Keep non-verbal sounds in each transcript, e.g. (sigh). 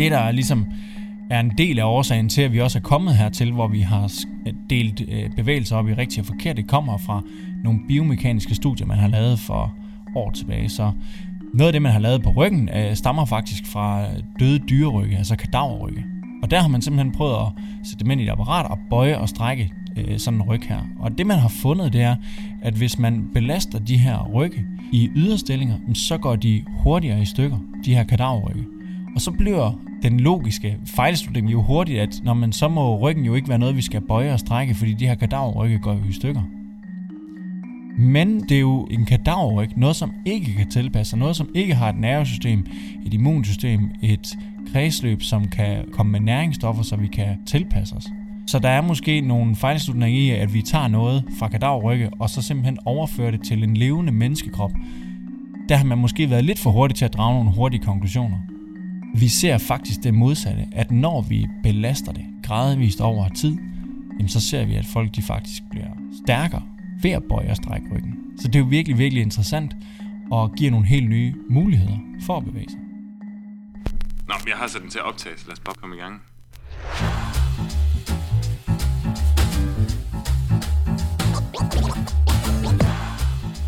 det, der ligesom er en del af årsagen til, at vi også er kommet hertil, hvor vi har delt øh, bevægelser op i rigtigt og forkert, det kommer fra nogle biomekaniske studier, man har lavet for år tilbage. Så noget af det, man har lavet på ryggen, øh, stammer faktisk fra døde dyrerygge, altså kadaverrygge. Og der har man simpelthen prøvet at sætte dem ind i et apparat og bøje og strække øh, sådan en ryg her. Og det man har fundet, det er, at hvis man belaster de her rygge i yderstillinger, så går de hurtigere i stykker, de her kadaverrygge. Og så bliver den logiske fejlslutning jo hurtigt, at når man så må ryggen jo ikke være noget, vi skal bøje og strække, fordi de her kadaverrygge går jo i stykker. Men det er jo en kadaverryg, noget som ikke kan tilpasse sig, noget som ikke har et nervesystem, et immunsystem, et kredsløb, som kan komme med næringsstoffer, så vi kan tilpasse os. Så der er måske nogle fejlslutninger i, at vi tager noget fra kadaverrygge, og så simpelthen overfører det til en levende menneskekrop. Der har man måske været lidt for hurtig til at drage nogle hurtige konklusioner. Vi ser faktisk det modsatte, at når vi belaster det gradvist over tid, jamen så ser vi, at folk de faktisk bliver stærkere ved at bøje og strække ryggen. Så det er jo virkelig, virkelig interessant og giver nogle helt nye muligheder for at bevæge sig. Nå, jeg har sat den til at optage, så lad os bare komme i gang.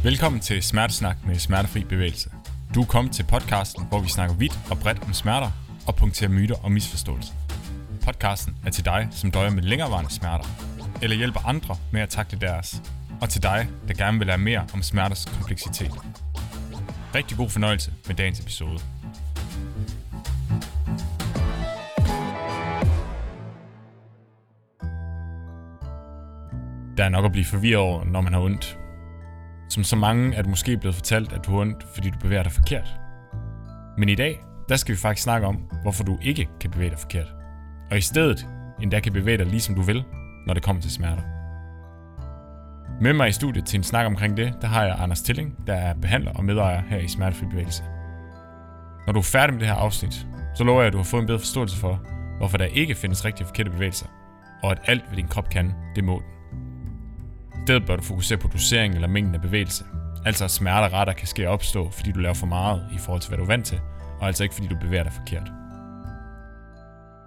Velkommen til Smertesnak med Smertefri Bevægelse. Du er kommet til podcasten, hvor vi snakker vidt og bredt om smerter og punkterer myter og misforståelser. Podcasten er til dig, som døjer med længerevarende smerter, eller hjælper andre med at takle deres, og til dig, der gerne vil lære mere om smerters kompleksitet. Rigtig god fornøjelse med dagens episode. Der er nok at blive forvirret over, når man har ondt. Som så mange er du måske blevet fortalt, at du har ondt, fordi du bevæger dig forkert. Men i dag, der skal vi faktisk snakke om, hvorfor du ikke kan bevæge dig forkert. Og i stedet endda kan bevæge dig lige som du vil, når det kommer til smerter. Med mig i studiet til en snak omkring det, der har jeg Anders Tilling, der er behandler og medejer her i Smertefri Bevægelse. Når du er færdig med det her afsnit, så lover jeg, at du har fået en bedre forståelse for, hvorfor der ikke findes rigtig forkerte bevægelser, og at alt, hvad din krop kan, det må den. I stedet bør du fokusere på dosering eller mængden af bevægelse. Altså at smerte retter kan ske opstå, fordi du laver for meget i forhold til, hvad du er vant til, og altså ikke fordi du bevæger dig forkert.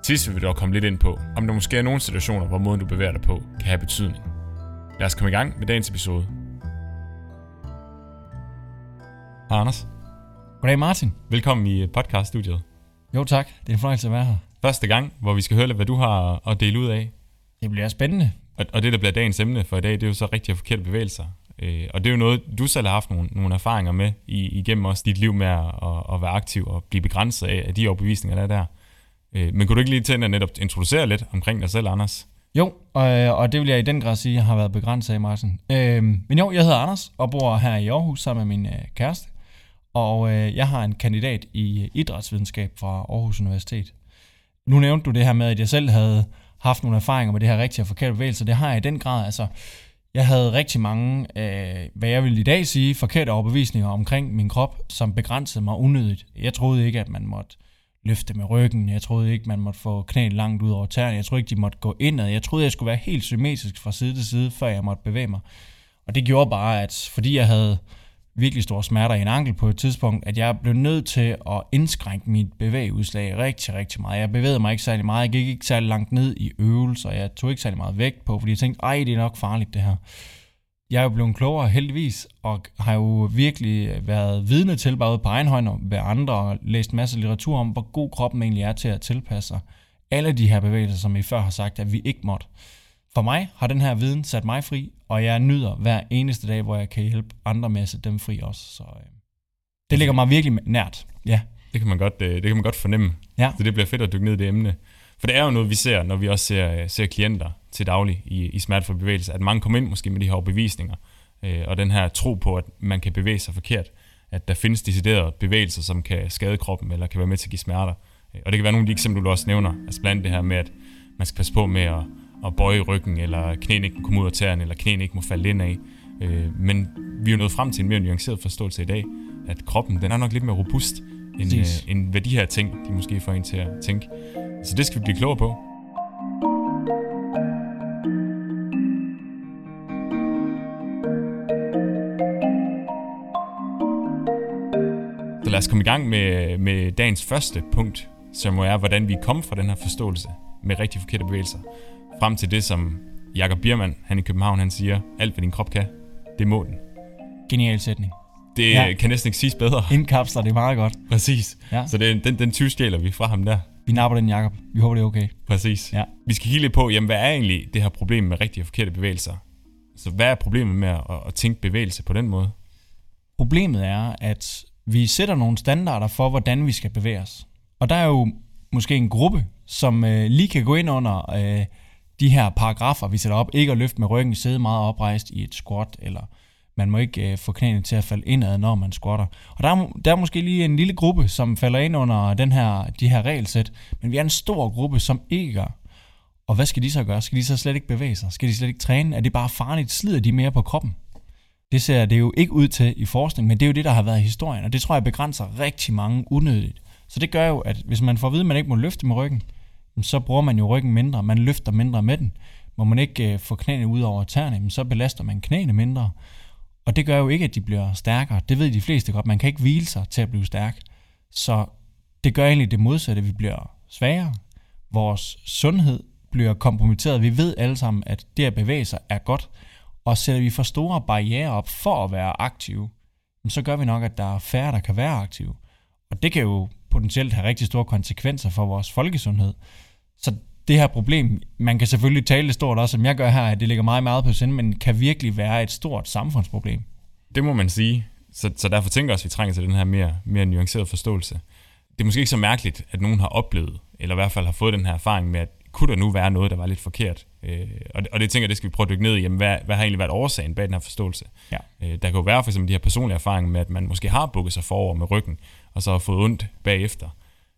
Sidst vil vi dog komme lidt ind på, om der måske er nogle situationer, hvor måden du bevæger dig på, kan have betydning. Lad os komme i gang med dagens episode. Hej Anders. Goddag Martin. Velkommen i podcaststudiet. Jo tak, det er en fornøjelse at være her. Første gang, hvor vi skal høre lidt, hvad du har at dele ud af. Det bliver spændende. Og, og det, der bliver dagens emne for i dag, det er jo så rigtig forkerte bevægelser. Øh, og det er jo noget, du selv har haft nogle, nogle erfaringer med i, igennem også dit liv med at, at, at være aktiv og blive begrænset af, af de overbevisninger, der er der. Øh, men kunne du ikke lige til at netop introducere lidt omkring dig selv, Anders? Jo, og, og det vil jeg i den grad sige, jeg har været begrænset af, Martin. Øh, men jo, jeg hedder Anders og bor her i Aarhus sammen med min øh, kæreste. Og øh, jeg har en kandidat i idrætsvidenskab fra Aarhus Universitet. Nu nævnte du det her med, at jeg selv havde haft nogle erfaringer med det her rigtige og forkerte bevægelser. Det har jeg i den grad. Altså, jeg havde rigtig mange, øh, hvad jeg vil i dag sige, forkerte overbevisninger omkring min krop, som begrænsede mig unødigt. Jeg troede ikke, at man måtte løfte med ryggen. Jeg troede ikke, man måtte få knæet langt ud over tæerne. Jeg troede ikke, de måtte gå indad. Jeg troede, jeg skulle være helt symmetrisk fra side til side, før jeg måtte bevæge mig. Og det gjorde bare, at fordi jeg havde virkelig store smerter i en ankel på et tidspunkt, at jeg blev nødt til at indskrænke mit bevægeudslag rigtig, rigtig meget. Jeg bevægede mig ikke særlig meget. Jeg gik ikke særlig langt ned i øvelser. Jeg tog ikke særlig meget vægt på, fordi jeg tænkte, ej, det er nok farligt det her. Jeg er jo blevet klogere heldigvis, og har jo virkelig været vidne til, både på egen hånd og ved andre, og læst masser af litteratur om, hvor god kroppen egentlig er til at tilpasse sig alle de her bevægelser, som I før har sagt, at vi ikke måtte. For mig har den her viden sat mig fri, og jeg nyder hver eneste dag, hvor jeg kan hjælpe andre med at sætte dem fri også. Så øh, det ligger mig virkelig nært. Ja. Det kan man godt, øh, det kan man godt fornemme. Ja. Så det bliver fedt at dykke ned i det emne. For det er jo noget, vi ser, når vi også ser, ser klienter til daglig i, i smertefri bevægelse, at mange kommer ind måske med de her overbevisninger, øh, og den her tro på, at man kan bevæge sig forkert, at der findes deciderede bevægelser, som kan skade kroppen, eller kan være med til at give smerter. Øh, og det kan være nogle af de eksempler, du også nævner, altså blandt det her med, at man skal passe på med at, at bøje ryggen, eller knæene ikke må komme ud af tæerne, eller knæene ikke må falde ind af. Øh, men vi er jo nået frem til en mere nuanceret forståelse i dag, at kroppen den er nok lidt mere robust, end, øh, end hvad de her ting, de måske får en til at tænke. Så det skal vi blive klogere på. Så lad os komme i gang med, med dagens første punkt, som er, hvordan vi kom fra den her forståelse med rigtig forkerte bevægelser, frem til det, som Jakob Biermann, han i København, han siger, alt hvad din krop kan, det må den. Genial sætning. Det ja. kan næsten ikke siges bedre. Indkapsler det meget godt. Præcis. Ja. Så det, den, den 20 stjæler vi fra ham der. Vi napper den, Jakob. Vi håber, det er okay. Præcis. Ja. Vi skal kigge lidt på, jamen, hvad er egentlig det her problem med rigtige og forkerte bevægelser? Så hvad er problemet med at, at tænke bevægelse på den måde? Problemet er, at vi sætter nogle standarder for, hvordan vi skal bevæge os. Og der er jo måske en gruppe, som øh, lige kan gå ind under øh, de her paragrafer, vi sætter op. Ikke at løfte med ryggen, sidde meget oprejst i et squat, eller man må ikke øh, få knæene til at falde indad, når man squatter. Og der er, der er måske lige en lille gruppe, som falder ind under den her, de her regelsæt, men vi er en stor gruppe, som ikke gør. Og hvad skal de så gøre? Skal de så slet ikke bevæge sig? Skal de slet ikke træne? Er det bare farligt? Slider de mere på kroppen? Det ser det jo ikke ud til i forskning, men det er jo det, der har været i historien, og det tror jeg begrænser rigtig mange unødigt. Så det gør jo, at hvis man får at vide, at man ikke må løfte med ryggen, så bruger man jo ryggen mindre, man løfter mindre med den. Må man ikke øh, få knæene ud over tæerne, så belaster man knæene mindre. Og det gør jo ikke, at de bliver stærkere. Det ved de fleste godt. Man kan ikke hvile sig til at blive stærk. Så det gør egentlig det modsatte. Vi bliver svagere. Vores sundhed bliver kompromitteret. Vi ved alle sammen, at det at bevæge sig er godt. Og sætter vi for store barriere op for at være aktive, så gør vi nok, at der er færre, der kan være aktive. Og det kan jo potentielt have rigtig store konsekvenser for vores folkesundhed. Så det her problem, man kan selvfølgelig tale det stort også, som jeg gør her, at det ligger meget meget på sind, men kan virkelig være et stort samfundsproblem. Det må man sige. Så, så derfor tænker jeg også, at vi trænger til den her mere, mere nuancerede forståelse. Det er måske ikke så mærkeligt, at nogen har oplevet, eller i hvert fald har fået den her erfaring med, at kunne der nu være noget, der var lidt forkert? Øh, og, det, og det tænker jeg, det skal vi prøve at dykke ned i. Jamen, hvad, hvad har egentlig været årsagen bag den her forståelse? Ja. Øh, der kan jo være for eksempel de her personlige erfaringer med, at man måske har bukket sig forover med ryggen, og så har fået ondt bagefter.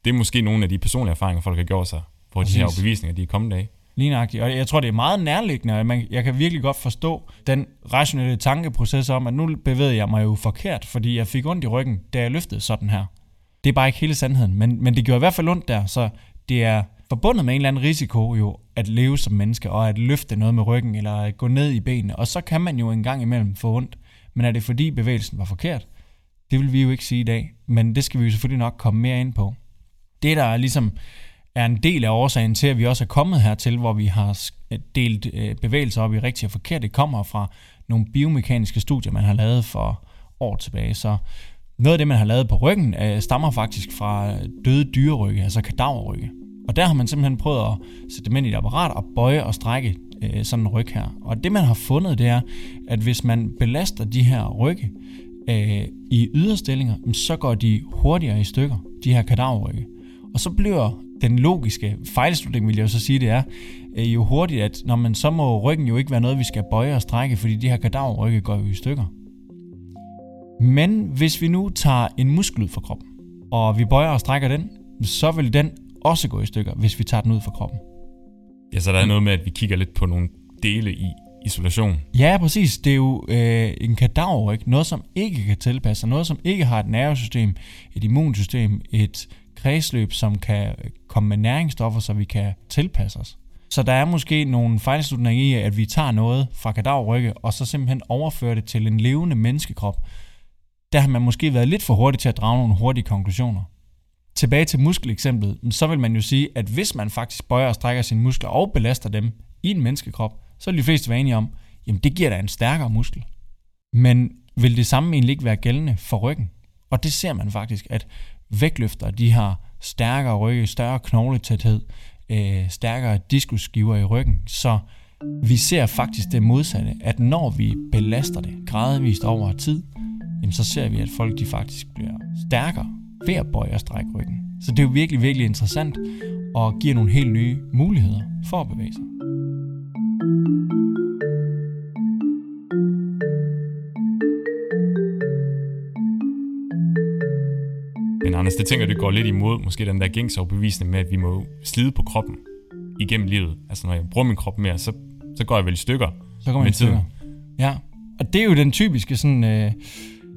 Det er måske nogle af de personlige erfaringer, folk har gjort sig, hvor de her bevisninger, de er kommet af. Lignagtigt. Og jeg tror, det er meget nærliggende, man, jeg kan virkelig godt forstå den rationelle tankeproces om, at nu bevægede jeg mig jo forkert, fordi jeg fik ondt i ryggen, da jeg løftede sådan her. Det er bare ikke hele sandheden, men, men det gjorde i hvert fald ondt der, så det er forbundet med en eller anden risiko jo at leve som menneske, og at løfte noget med ryggen, eller at gå ned i benene, og så kan man jo en gang imellem få ondt. Men er det fordi bevægelsen var forkert? Det vil vi jo ikke sige i dag, men det skal vi jo selvfølgelig nok komme mere ind på. Det, der ligesom er en del af årsagen til, at vi også er kommet hertil, hvor vi har delt øh, bevægelser op i rigtig og forkert, det kommer fra nogle biomekaniske studier, man har lavet for år tilbage. Så noget af det, man har lavet på ryggen, øh, stammer faktisk fra øh, døde dyrerygge, altså kadaverrygge. Og der har man simpelthen prøvet at sætte dem ind i et apparat og bøje og strække øh, sådan en ryg her. Og det man har fundet, det er, at hvis man belaster de her rygge øh, i yderstillinger, så går de hurtigere i stykker, de her kadaverrygge. Og så bliver den logiske fejlslutning, vil jeg jo så sige, det er øh, jo hurtigt, at når man så må ryggen jo ikke være noget, vi skal bøje og strække, fordi de her kadaverrygge går jo i stykker. Men hvis vi nu tager en muskel ud fra kroppen, og vi bøjer og strækker den, så vil den også gå i stykker, hvis vi tager den ud fra kroppen. Ja, så der er noget med, at vi kigger lidt på nogle dele i isolation. Ja, præcis. Det er jo øh, en kadaver, ikke? Noget, som ikke kan tilpasse sig. Noget, som ikke har et nervesystem, et immunsystem, et kredsløb, som kan komme med næringsstoffer, så vi kan tilpasse os. Så der er måske nogle fejlslutninger i, at vi tager noget fra kadaverrygge, og så simpelthen overfører det til en levende menneskekrop. Der har man måske været lidt for hurtig til at drage nogle hurtige konklusioner tilbage til muskeleksemplet, så vil man jo sige, at hvis man faktisk bøjer og strækker sine muskler og belaster dem i en menneskekrop, så vil de fleste være enige om, jamen det giver da en stærkere muskel. Men vil det samme egentlig ikke være gældende for ryggen? Og det ser man faktisk, at vægtløfter, de har stærkere rygge, større knogletæthed, øh, stærkere diskusskiver i ryggen. Så vi ser faktisk det modsatte, at når vi belaster det gradvist over tid, jamen så ser vi, at folk de faktisk bliver stærkere ved at bøje og strække ryggen. Så det er jo virkelig, virkelig interessant og giver nogle helt nye muligheder for at bevæge sig. Anders, det tænker det går lidt imod måske den der gængsoverbevisning med, at vi må slide på kroppen igennem livet. Altså når jeg bruger min krop mere, så, så går jeg vel i stykker Så går man i stykker. Ja, og det er jo den typiske sådan... Øh,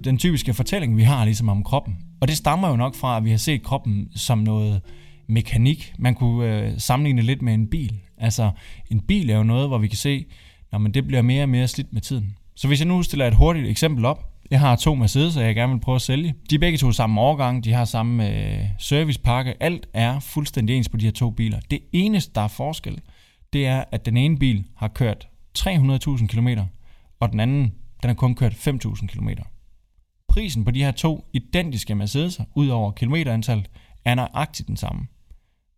den typiske fortælling, vi har ligesom om kroppen. Og det stammer jo nok fra, at vi har set kroppen som noget mekanik. Man kunne øh, sammenligne lidt med en bil. Altså, en bil er jo noget, hvor vi kan se, når man det bliver mere og mere slidt med tiden. Så hvis jeg nu stiller et hurtigt eksempel op. Jeg har to Mercedes, jeg gerne vil prøve at sælge. De er begge to samme årgang, de har samme øh, servicepakke. Alt er fuldstændig ens på de her to biler. Det eneste, der er forskel, det er, at den ene bil har kørt 300.000 km, og den anden, den har kun kørt 5.000 km. Prisen på de her to identiske Mercedes'er, ud over kilometerantallet, er nøjagtigt den samme.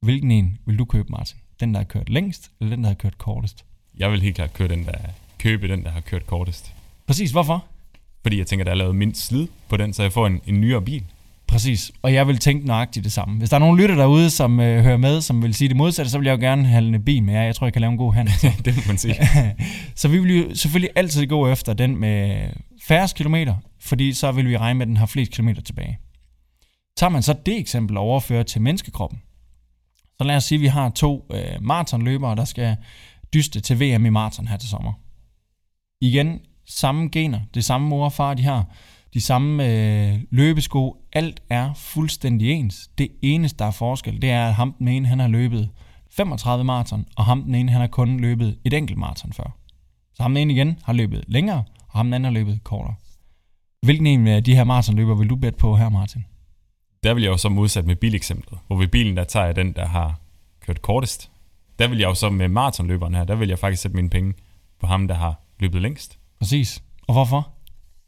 Hvilken en vil du købe, Martin? Den, der har kørt længst, eller den, der har kørt kortest? Jeg vil helt klart købe den, der, købe den, der har kørt kortest. Præcis, hvorfor? Fordi jeg tænker, der er lavet mindst slid på den, så jeg får en, en nyere bil. Præcis, og jeg vil tænke nøjagtigt det samme. Hvis der er nogen lytter derude, som øh, hører med, som vil sige det modsatte, så vil jeg jo gerne have en bil med jer. Jeg tror, jeg kan lave en god handel. (laughs) det må man sige. (laughs) så vi vil jo selvfølgelig altid gå efter den med færre kilometer, fordi så vil vi regne med, at den har flest kilometer tilbage. Tager man så det eksempel og overfører til menneskekroppen, så lad os sige, at vi har to øh, maratonløbere, der skal dyste til VM i maraton her til sommer. Igen, samme gener, det samme mor og far, de har, de samme øh, løbesko, alt er fuldstændig ens. Det eneste, der er forskel, det er, at ham den ene, han har løbet 35 maraton, og ham den ene, han har kun løbet et enkelt maraton før. Så ham den ene igen har løbet længere, og ham den anden har løbet kortere. Hvilken en af de her maratonløber vil du bet på her, Martin? Der vil jeg jo så modsat med bileksemplet, hvor ved bilen, der tager jeg den, der har kørt kortest. Der vil jeg jo så med maratonløberen her, der vil jeg faktisk sætte mine penge på ham, der har løbet længst. Præcis. Og hvorfor?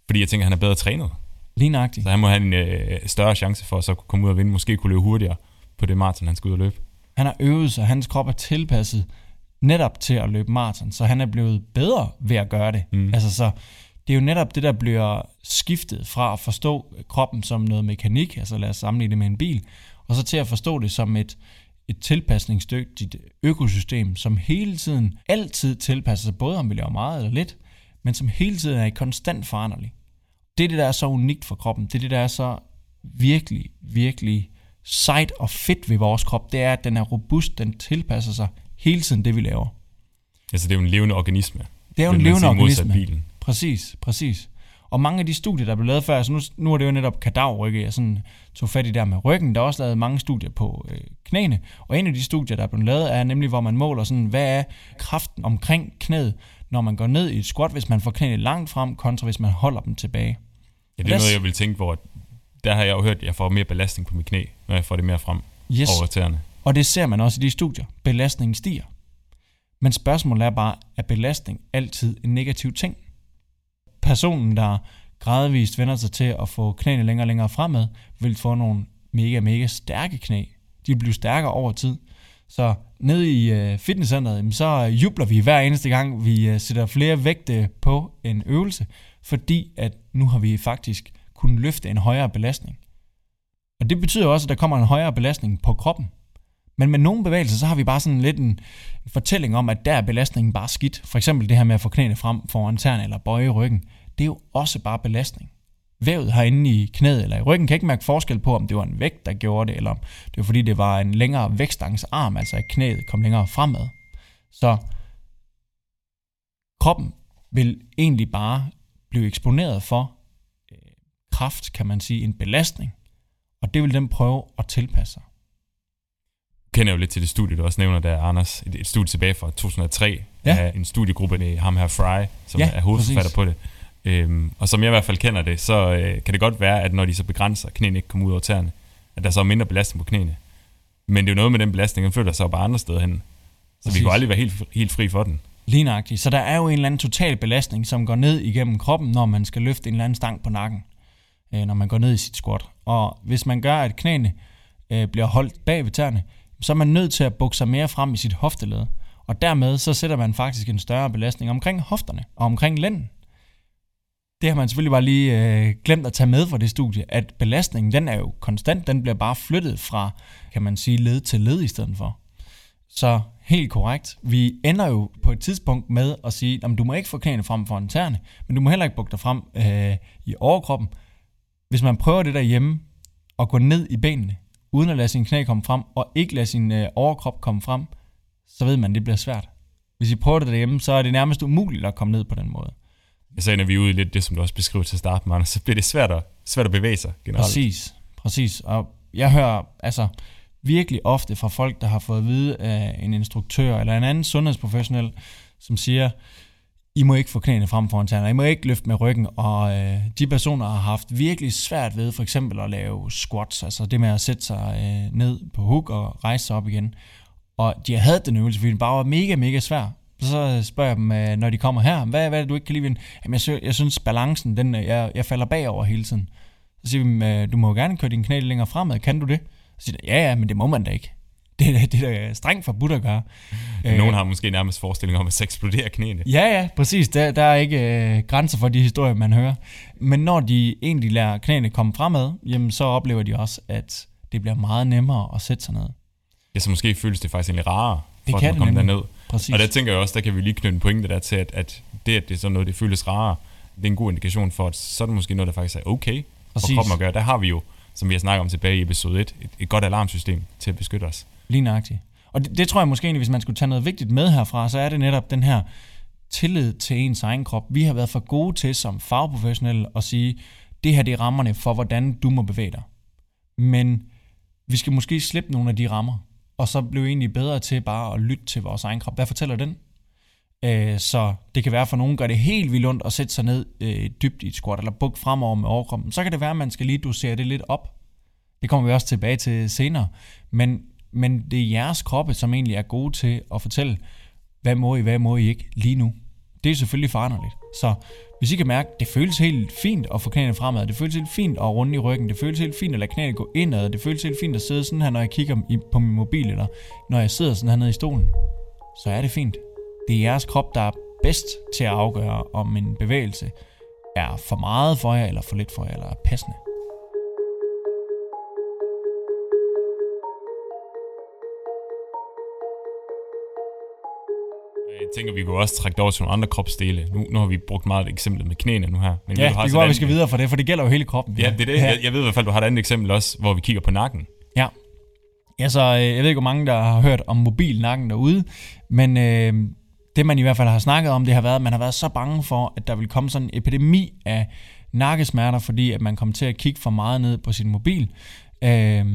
Fordi jeg tænker, at han er bedre trænet. Lige nøjagtigt. Så han må have en øh, større chance for at så kunne komme ud og vinde. Måske kunne løbe hurtigere på det maraton, han skal ud og løbe. Han har øvet sig, hans krop er tilpasset netop til at løbe maraton, så han er blevet bedre ved at gøre det. Mm. Altså så, det er jo netop det, der bliver skiftet fra at forstå kroppen som noget mekanik, altså lad os sammenligne det med en bil, og så til at forstå det som et, et tilpasningsdygtigt økosystem, som hele tiden, altid tilpasser sig, både om vi laver meget eller lidt, men som hele tiden er i konstant foranderlig. Det er det, der er så unikt for kroppen. Det er det, der er så virkelig, virkelig sejt og fedt ved vores krop. Det er, at den er robust, den tilpasser sig hele tiden det, vi laver. Altså det er jo en levende organisme. Det er jo en levende organisme. Bilen. Præcis, præcis. Og mange af de studier, der blev lavet før, altså nu, nu er det jo netop kadavrygge, jeg sådan tog fat i der med ryggen. Der er også lavet mange studier på øh, knæene, og en af de studier, der er blevet lavet, er nemlig, hvor man måler sådan, hvad er kraften omkring knæet, når man går ned i et squat, hvis man får knæene langt frem, kontra hvis man holder dem tilbage. Ja, det er noget, jeg vil tænke på. Der har jeg jo hørt, at jeg får mere belastning på mit knæ, når jeg får det mere frem yes. over tæerne. Og det ser man også i de studier. Belastningen stiger. Men spørgsmålet er bare, er belastning altid en negativ ting? Personen, der gradvist vender sig til at få knæene længere og længere fremad, vil få nogle mega, mega stærke knæ. De vil blive stærkere over tid. Så ned i øh, fitnesscenteret, så øh, jubler vi hver eneste gang, vi øh, sætter flere vægte på en øvelse, fordi at nu har vi faktisk kunnet løfte en højere belastning. Og det betyder også, at der kommer en højere belastning på kroppen. Men med nogle bevægelser, så har vi bare sådan lidt en, en fortælling om, at der er belastningen bare skidt. For eksempel det her med at få knæene frem foran tæerne eller bøje ryggen. Det er jo også bare belastning vævet herinde i knæet eller i ryggen kan ikke mærke forskel på, om det var en vægt, der gjorde det, eller om det var fordi, det var en længere vækstangsarm, altså at knæet kom længere fremad. Så kroppen vil egentlig bare blive eksponeret for øh, kraft, kan man sige, en belastning, og det vil den prøve at tilpasse sig. Jeg kender jo lidt til det studie, du også nævner der, Anders. Et, et studie tilbage fra 2003 ja. af en studiegruppe af ham her Fry, som ja, er hovedforfatter på det Øhm, og som jeg i hvert fald kender det, så øh, kan det godt være, at når de så begrænser, at knæene ikke kommer ud over tæerne, at der så er mindre belastning på knæene. Men det er jo noget med den belastning, den flytter sig bare andre steder hen. Så Præcis. vi kan aldrig være helt, helt fri for den. Lige nøjagtigt. Så der er jo en eller anden total belastning, som går ned igennem kroppen, når man skal løfte en eller anden stang på nakken, øh, når man går ned i sit squat. Og hvis man gør, at knæene øh, bliver holdt bag ved tæerne, så er man nødt til at bukke sig mere frem i sit hofteled. Og dermed så sætter man faktisk en større belastning omkring hofterne og omkring lænden det har man selvfølgelig bare lige øh, glemt at tage med fra det studie, at belastningen, den er jo konstant, den bliver bare flyttet fra, kan man sige, led til led i stedet for. Så helt korrekt. Vi ender jo på et tidspunkt med at sige, at du må ikke få knæene frem for en men du må heller ikke bukke dig frem øh, i overkroppen. Hvis man prøver det derhjemme, og gå ned i benene, uden at lade sin knæ komme frem, og ikke lade sin øh, overkrop komme frem, så ved man, at det bliver svært. Hvis I prøver det derhjemme, så er det nærmest umuligt at komme ned på den måde så ender vi ud i lidt det, som du også beskriver til at starte med, så bliver det svært at, svært at bevæge sig generelt. Præcis, præcis. Og jeg hører altså virkelig ofte fra folk, der har fået at vide af en instruktør eller en anden sundhedsprofessionel, som siger, I må ikke få knæene frem foran tæerne, I må ikke løfte med ryggen, og øh, de personer har haft virkelig svært ved for eksempel at lave squats, altså det med at sætte sig øh, ned på hook og rejse sig op igen. Og de har haft den øvelse, fordi den bare var mega, mega svær. Så spørger jeg dem, øh, når de kommer her, hvad, hvad er det, du ikke kan lide ved? Jamen, jeg, synes, jeg synes, balancen, den, øh, jeg, jeg falder bagover hele tiden. Så siger vi, øh, du må jo gerne køre dine knæ længere fremad, kan du det? Så siger de, ja, ja, men det må man da ikke. (laughs) Det er, det er strengt forbudt at gøre. Nogen har måske nærmest forestilling om, at så eksploderer knæene. Ja, ja, præcis. Der, der er ikke øh, grænser for de historier, man hører. Men når de egentlig lader knæene komme fremad, jamen, så oplever de også, at det bliver meget nemmere at sætte sig ned. Ja, så måske føles det faktisk egentlig rarere, Det for kan at komme derned. Præcis. Og der tænker jeg også, der kan vi lige knytte en pointe der til, at, at det, at det er sådan noget, det føles rarere, det er en god indikation for, at så er det måske noget, der faktisk er okay for Præcis. kroppen at gøre. Der har vi jo, som vi har snakket om tilbage i episode 1, et, et godt alarmsystem til at beskytte os. Lige nøjagtigt. Og det, det tror jeg måske egentlig, hvis man skulle tage noget vigtigt med herfra, så er det netop den her tillid til ens egen krop. Vi har været for gode til som fagprofessionelle at sige, det her det er rammerne for, hvordan du må bevæge dig. Men vi skal måske slippe nogle af de rammer, og så blev egentlig bedre til bare at lytte til vores egen krop. Hvad fortæller den? Øh, så det kan være for nogen, gør det helt vildt ondt at sætte sig ned øh, dybt i et squat, eller bukke fremover med overkroppen. Så kan det være, at man skal lige dosere det lidt op. Det kommer vi også tilbage til senere. Men, men det er jeres kroppe, som egentlig er gode til at fortælle, hvad må I, hvad må I ikke lige nu. Det er selvfølgelig foranderligt. Så hvis I kan mærke, det føles helt fint at få knæene fremad, det føles helt fint at runde i ryggen, det føles helt fint at lade knæene gå indad, det føles helt fint at sidde sådan her, når jeg kigger på min mobil, eller når jeg sidder sådan her nede i stolen, så er det fint. Det er jeres krop, der er bedst til at afgøre, om en bevægelse er for meget for jer, eller for lidt for jer, eller er passende. Jeg tænker, vi kunne også trække det over til nogle andre kropsdele. Nu, nu har vi brugt meget eksemplet med knæene nu her. Men Ja, du det har kan sådan godt, et vi skal videre for det, for det gælder jo hele kroppen. Ja, det er det. Jeg, jeg ved i hvert fald, du har et andet eksempel også, hvor vi kigger på nakken. Ja. Ja, så øh, jeg ved ikke, hvor mange, der har hørt om mobilnakken derude, men øh, det man i hvert fald har snakket om, det har været, at man har været så bange for, at der vil komme sådan en epidemi af nakkesmerter, fordi at man kom til at kigge for meget ned på sin mobil. Øh,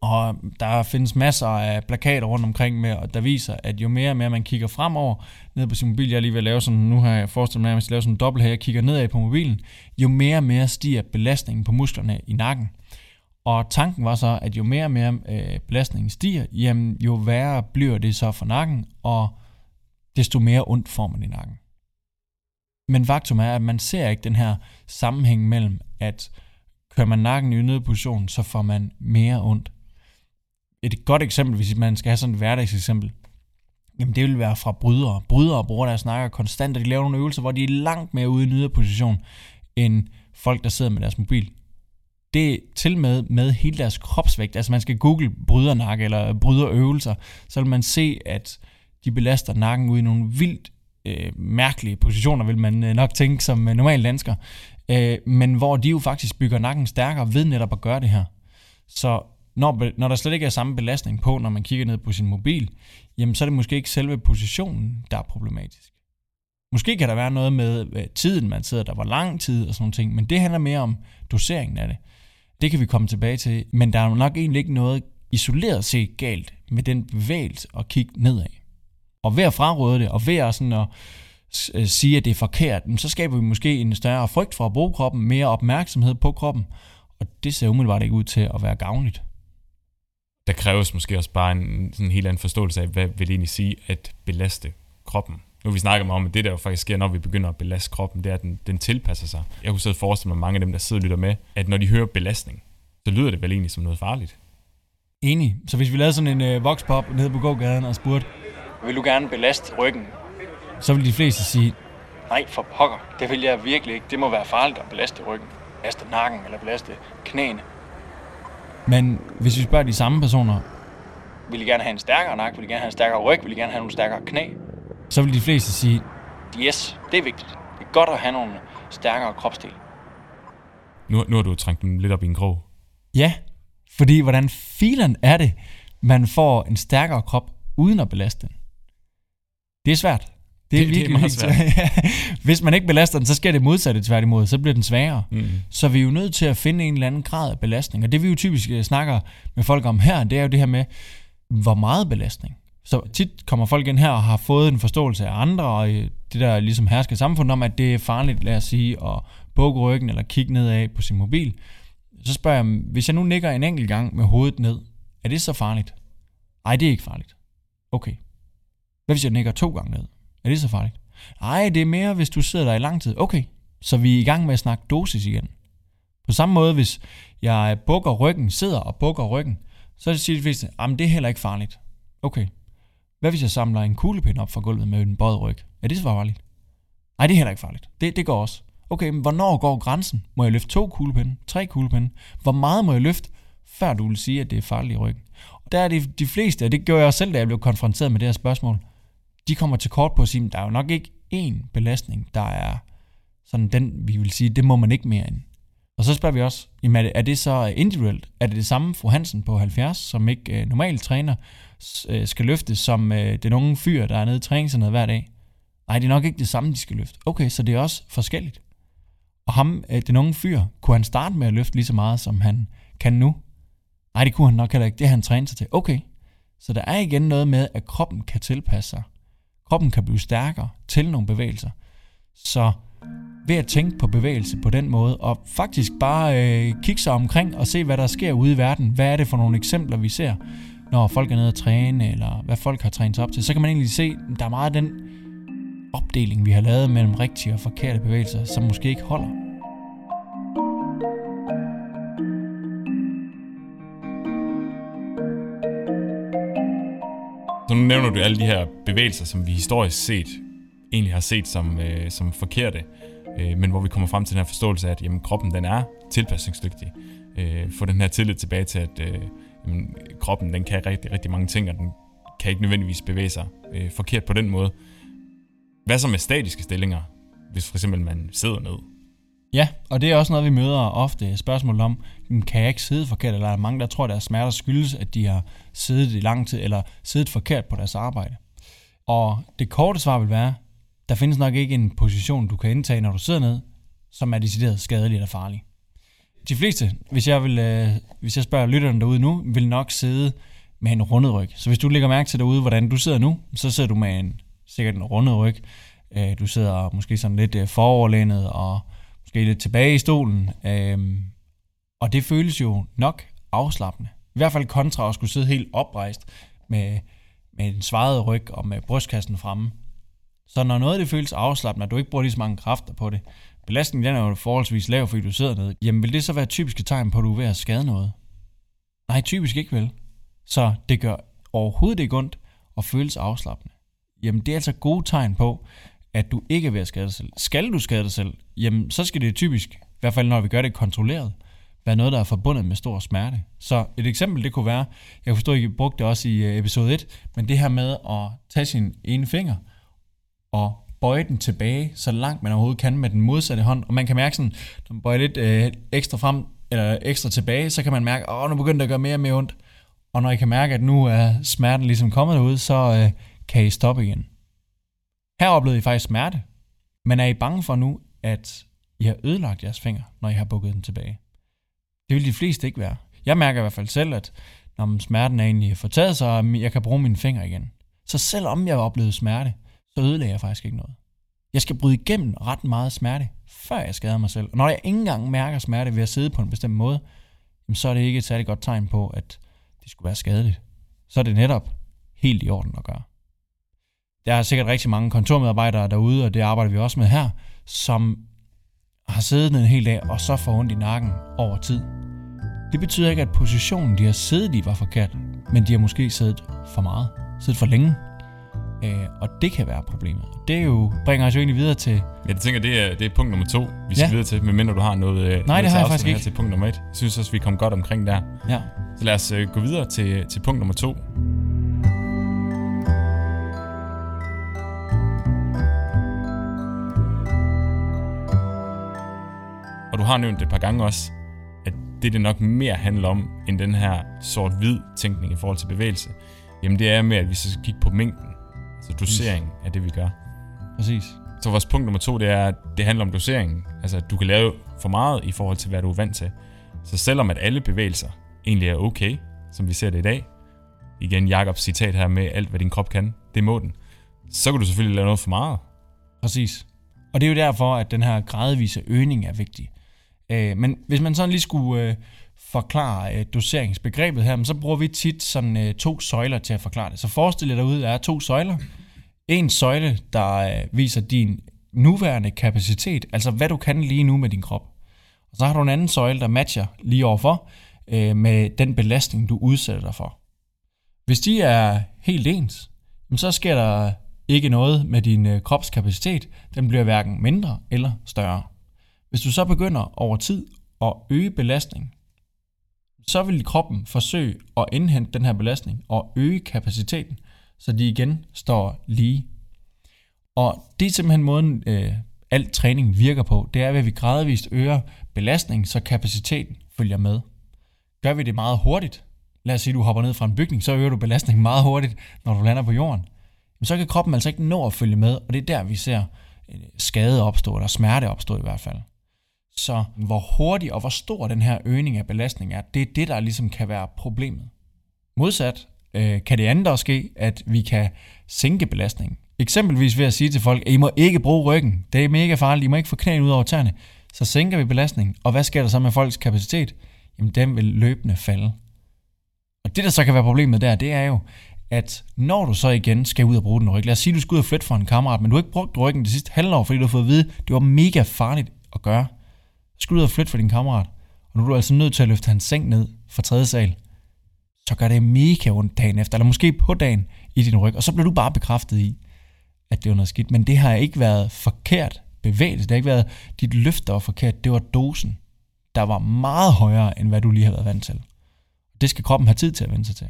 og der findes masser af plakater rundt omkring, med, der viser, at jo mere og mere man kigger fremover ned på sin mobil, jeg er lige ved at lave sådan, nu har jeg forestillet mig, at jeg skal lave sådan en dobbelt her, jeg kigger nedad på mobilen, jo mere og mere stiger belastningen på musklerne i nakken. Og tanken var så, at jo mere og mere øh, belastningen stiger, jamen, jo værre bliver det så for nakken, og desto mere ondt får man i nakken. Men faktum er, at man ser ikke den her sammenhæng mellem, at kører man nakken i en position, så får man mere ondt. Et godt eksempel, hvis man skal have sådan et hverdagseksempel, jamen det vil være fra brydere. Brydere bruger deres snakker konstant, og de laver nogle øvelser, hvor de er langt mere ude i en yderposition, end folk, der sidder med deres mobil det er til med med hele deres kropsvægt. Altså man skal google brydernakke eller bryderøvelser, så vil man se, at de belaster nakken ud i nogle vildt øh, mærkelige positioner, vil man øh, nok tænke som øh, normal dansker. Øh, men hvor de jo faktisk bygger nakken stærkere ved netop at gøre det her. Så når, når der slet ikke er samme belastning på, når man kigger ned på sin mobil, jamen så er det måske ikke selve positionen, der er problematisk. Måske kan der være noget med øh, tiden, man sidder der, hvor lang tid og sådan noget ting, men det handler mere om doseringen af det. Det kan vi komme tilbage til, men der er jo nok egentlig ikke noget isoleret set galt med den bevægelse at kigge nedad. Og ved at fraråde det, og ved at, sådan at øh, sige, at det er forkert, men så skaber vi måske en større frygt for at bruge kroppen, mere opmærksomhed på kroppen, og det ser umiddelbart ikke ud til at være gavnligt. Der kræves måske også bare en sådan en helt anden forståelse af, hvad vil det egentlig sige at belaste kroppen. Nu vi snakket meget om, at det der jo faktisk sker, når vi begynder at belaste kroppen, det er, at den, den tilpasser sig. Jeg kunne sidde og forestille mig mange af dem, der sidder og lytter med, at når de hører belastning, så lyder det vel egentlig som noget farligt. Enig. Så hvis vi lavede sådan en øh, voxpop nede på gågaden og spurgte, vil du gerne belaste ryggen? Så vil de fleste sige, nej for pokker, det vil jeg virkelig ikke. Det må være farligt at belaste ryggen. Belaste nakken eller belaste knæene. Men hvis vi spørger de samme personer, vil I gerne have en stærkere nakke, vil I gerne have en stærkere ryg, vil I gerne have nogle stærkere knæ? Så vil de fleste sige, yes, det er vigtigt. Det er godt at have nogle stærkere kropsdele. Nu, nu har du trængt dem lidt op i en krog. Ja, fordi hvordan filen er det, man får en stærkere krop uden at belaste den? Det er svært. Det- det er virkelig meget svært. (laughs) Hvis man ikke belaster den, så sker det modsatte tværtimod, så bliver den sværere. Mm. Så vi er jo nødt til at finde en eller anden grad af belastning. Og det vi jo typisk øh, snakker med folk om her, det er jo det her med, hvor meget belastning. Så tit kommer folk ind her og har fået en forståelse af andre, og øh, det der ligesom hersker samfund om, at det er farligt, lad os sige, at bukke ryggen eller kigge nedad på sin mobil. Så spørger jeg, hvis jeg nu nikker en enkelt gang med hovedet ned, er det så farligt? Nej, det er ikke farligt. Okay. Hvad hvis jeg nikker to gange ned? Er det så farligt? Nej, det er mere, hvis du sidder der i lang tid. Okay, så vi er i gang med at snakke dosis igen. På samme måde, hvis jeg bukker ryggen, sidder og bukker ryggen, så siger de fleste, at det er heller ikke farligt. Okay. Hvad hvis jeg samler en kuglepind op fra gulvet med en bøjet ryg? Er det så farligt? Nej, det er heller ikke farligt. Det, det går også. Okay, men hvornår går grænsen? Må jeg løfte to kuglepinde? Tre kuglepinde? Hvor meget må jeg løfte, før du vil sige, at det er farligt i ryggen? Og der er de, de fleste, og det gjorde jeg også selv, da jeg blev konfronteret med det her spørgsmål, de kommer til kort på at sige, at der er jo nok ikke én belastning, der er sådan den, vi vil sige, det må man ikke mere end. Og så spørger vi også, jamen er det, er det så individuelt? Er det det samme fru Hansen på 70, som ikke øh, normalt træner, øh, skal løfte, som øh, den unge fyr, der er nede i træningscenteret hver dag? Nej, det er nok ikke det samme, de skal løfte. Okay, så det er også forskelligt. Og ham, øh, den unge fyr, kunne han starte med at løfte lige så meget, som han kan nu? Nej, det kunne han nok heller ikke. Det har han trænet sig til. Okay, så der er igen noget med, at kroppen kan tilpasse sig. Kroppen kan blive stærkere til nogle bevægelser. Så ved at tænke på bevægelse på den måde, og faktisk bare øh, kigge sig omkring og se, hvad der sker ude i verden. Hvad er det for nogle eksempler, vi ser, når folk er nede at træne, eller hvad folk har trænet sig op til. Så kan man egentlig se, at der er meget af den opdeling, vi har lavet mellem rigtige og forkerte bevægelser, som måske ikke holder. Nu nævner du alle de her bevægelser, som vi historisk set egentlig har set som, øh, som forkerte, øh, men hvor vi kommer frem til den her forståelse af, at jamen, kroppen den er tilpasningsdygtig. Øh, få den her tillid tilbage til, at øh, jamen, kroppen den kan rigtig, rigtig mange ting, og den kan ikke nødvendigvis bevæge sig øh, forkert på den måde. Hvad så med statiske stillinger, hvis for eksempel man sidder ned? Ja, og det er også noget, vi møder ofte spørgsmål om, kan jeg ikke sidde forkert, eller er der mange, der tror, at deres smerter skyldes, at de har siddet i lang tid, eller siddet forkert på deres arbejde. Og det korte svar vil være, der findes nok ikke en position, du kan indtage, når du sidder ned, som er decideret skadelig eller farlig. De fleste, hvis jeg, vil, øh, hvis jeg spørger lytterne derude nu, vil nok sidde med en rundet ryg. Så hvis du lægger mærke til derude, hvordan du sidder nu, så sidder du med en sikkert en rundet ryg. Øh, du sidder måske sådan lidt øh, foroverlænet og måske lidt tilbage i stolen. Øhm, og det føles jo nok afslappende. I hvert fald kontra at skulle sidde helt oprejst med, med en svaret ryg og med brystkassen fremme. Så når noget det føles afslappende, og du ikke bruger lige så mange kræfter på det, belastningen den er jo forholdsvis lav, fordi du sidder nede, jamen vil det så være typiske tegn på, at du er ved at skade noget? Nej, typisk ikke vel. Så det gør overhovedet ikke ondt og føles afslappende. Jamen det er altså gode tegn på, at du ikke er ved at skade dig selv. Skal du skade dig selv, jamen så skal det typisk, i hvert fald når vi gør det kontrolleret, være noget, der er forbundet med stor smerte. Så et eksempel, det kunne være, jeg forstår, ikke, I brugte det også i øh, episode 1, men det her med at tage sin ene finger og bøje den tilbage, så langt man overhovedet kan med den modsatte hånd. Og man kan mærke sådan, når man bøjer lidt øh, ekstra frem, eller ekstra tilbage, så kan man mærke, åh, nu begynder det at gøre mere og mere ondt. Og når I kan mærke, at nu er smerten ligesom kommet ud, så øh, kan I stoppe igen. Her oplevede I faktisk smerte, men er I bange for nu, at I har ødelagt jeres finger, når I har bukket den tilbage? Det vil de fleste ikke være. Jeg mærker i hvert fald selv, at når smerten er egentlig fortaget sig, og jeg kan bruge mine fingre igen. Så selvom jeg har oplevet smerte, så ødelagde jeg faktisk ikke noget. Jeg skal bryde igennem ret meget smerte, før jeg skader mig selv. Og når jeg ikke engang mærker smerte ved at sidde på en bestemt måde, så er det ikke et særligt godt tegn på, at det skulle være skadeligt. Så er det netop helt i orden at gøre. Der er sikkert rigtig mange kontormedarbejdere derude, og det arbejder vi også med her, som har siddet en hel dag og så får ondt i nakken over tid. Det betyder ikke, at positionen, de har siddet i, var forkert, men de har måske siddet for meget, siddet for længe. Øh, og det kan være problemet. Det jo, bringer os jo egentlig videre til... Ja, jeg tænker, det er, det er punkt nummer to, vi skal ja. videre til, medmindre du har noget... Øh, Nej, noget det har jeg faktisk ikke. til punkt nummer et. Jeg synes også, vi kom godt omkring der. Ja. Så lad os øh, gå videre til, til punkt nummer to. Har nævnt det et par gange også, at det, det nok mere handler om, end den her sort-hvid tænkning i forhold til bevægelse, jamen det er med, at vi så skal kigge på mængden. Altså dosering af det, vi gør. Præcis. Så vores punkt nummer to, det er, at det handler om doseringen. Altså, at du kan lave for meget i forhold til, hvad du er vant til. Så selvom at alle bevægelser egentlig er okay, som vi ser det i dag, igen Jakobs citat her med, alt hvad din krop kan, det må den, så kan du selvfølgelig lave noget for meget. Præcis. Og det er jo derfor, at den her gradvise øgning er vigtig. Øh, men hvis man sådan lige skulle øh, forklare øh, doseringsbegrebet her, så bruger vi tit sådan øh, to søjler til at forklare det. Så forestil dig derude, der er to søjler. En søjle, der øh, viser din nuværende kapacitet, altså hvad du kan lige nu med din krop. Og så har du en anden søjle, der matcher lige overfor øh, med den belastning, du udsætter dig for. Hvis de er helt ens, så sker der ikke noget med din øh, kropskapacitet. Den bliver hverken mindre eller større. Hvis du så begynder over tid at øge belastning, så vil kroppen forsøge at indhente den her belastning og øge kapaciteten, så de igen står lige. Og det er simpelthen måden, øh, al træning virker på. Det er, at vi gradvist øger belastningen, så kapaciteten følger med. Gør vi det meget hurtigt, lad os sige, at du hopper ned fra en bygning, så øger du belastningen meget hurtigt, når du lander på jorden. Men så kan kroppen altså ikke nå at følge med, og det er der, vi ser øh, skade opstå, eller smerte opstå i hvert fald. Så hvor hurtig og hvor stor den her øgning af belastning er, det er det, der ligesom kan være problemet. Modsat øh, kan det andet også ske, at vi kan sænke belastningen. Eksempelvis ved at sige til folk, at I må ikke bruge ryggen. Det er mega farligt. I må ikke få knæene ud over tæerne. Så sænker vi belastningen. Og hvad sker der så med folks kapacitet? Jamen, den vil løbende falde. Og det, der så kan være problemet der, det er jo, at når du så igen skal ud og bruge den ryg, lad os sige, at du skal ud og flytte for en kammerat, men du har ikke brugt ryggen det sidste halvår, fordi du har fået at vide, at det var mega farligt at gøre. Skal du ud og flytte for din kammerat, og nu er du altså nødt til at løfte hans seng ned fra tredje sal, så gør det mega ondt dagen efter, eller måske på dagen i din ryg, og så bliver du bare bekræftet i, at det var noget skidt. Men det har ikke været forkert bevægelse, det har ikke været dit løft, der var forkert, det var dosen, der var meget højere, end hvad du lige har været vant til. Det skal kroppen have tid til at vende sig til.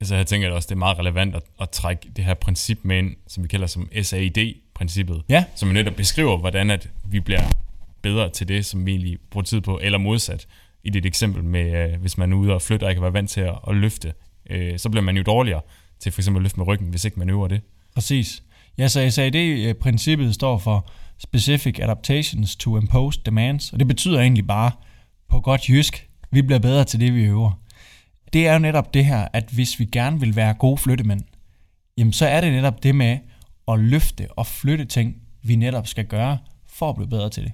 Altså jeg tænker også, det er meget relevant at, at trække det her princip med ind, som vi kalder som SAID-princippet, ja. som netop beskriver, hvordan at vi bliver bedre til det, som vi egentlig bruger tid på, eller modsat. I dit eksempel med, øh, hvis man er ude og flytter og ikke kan være vant til at, at løfte, øh, så bliver man jo dårligere til for eksempel at løfte med ryggen, hvis ikke man øver det. Præcis. Ja, så SAD-princippet øh, står for Specific Adaptations to Imposed Demands, og det betyder egentlig bare på godt jysk, vi bliver bedre til det, vi øver det er jo netop det her, at hvis vi gerne vil være gode flyttemænd, jamen så er det netop det med at løfte og flytte ting, vi netop skal gøre for at blive bedre til det.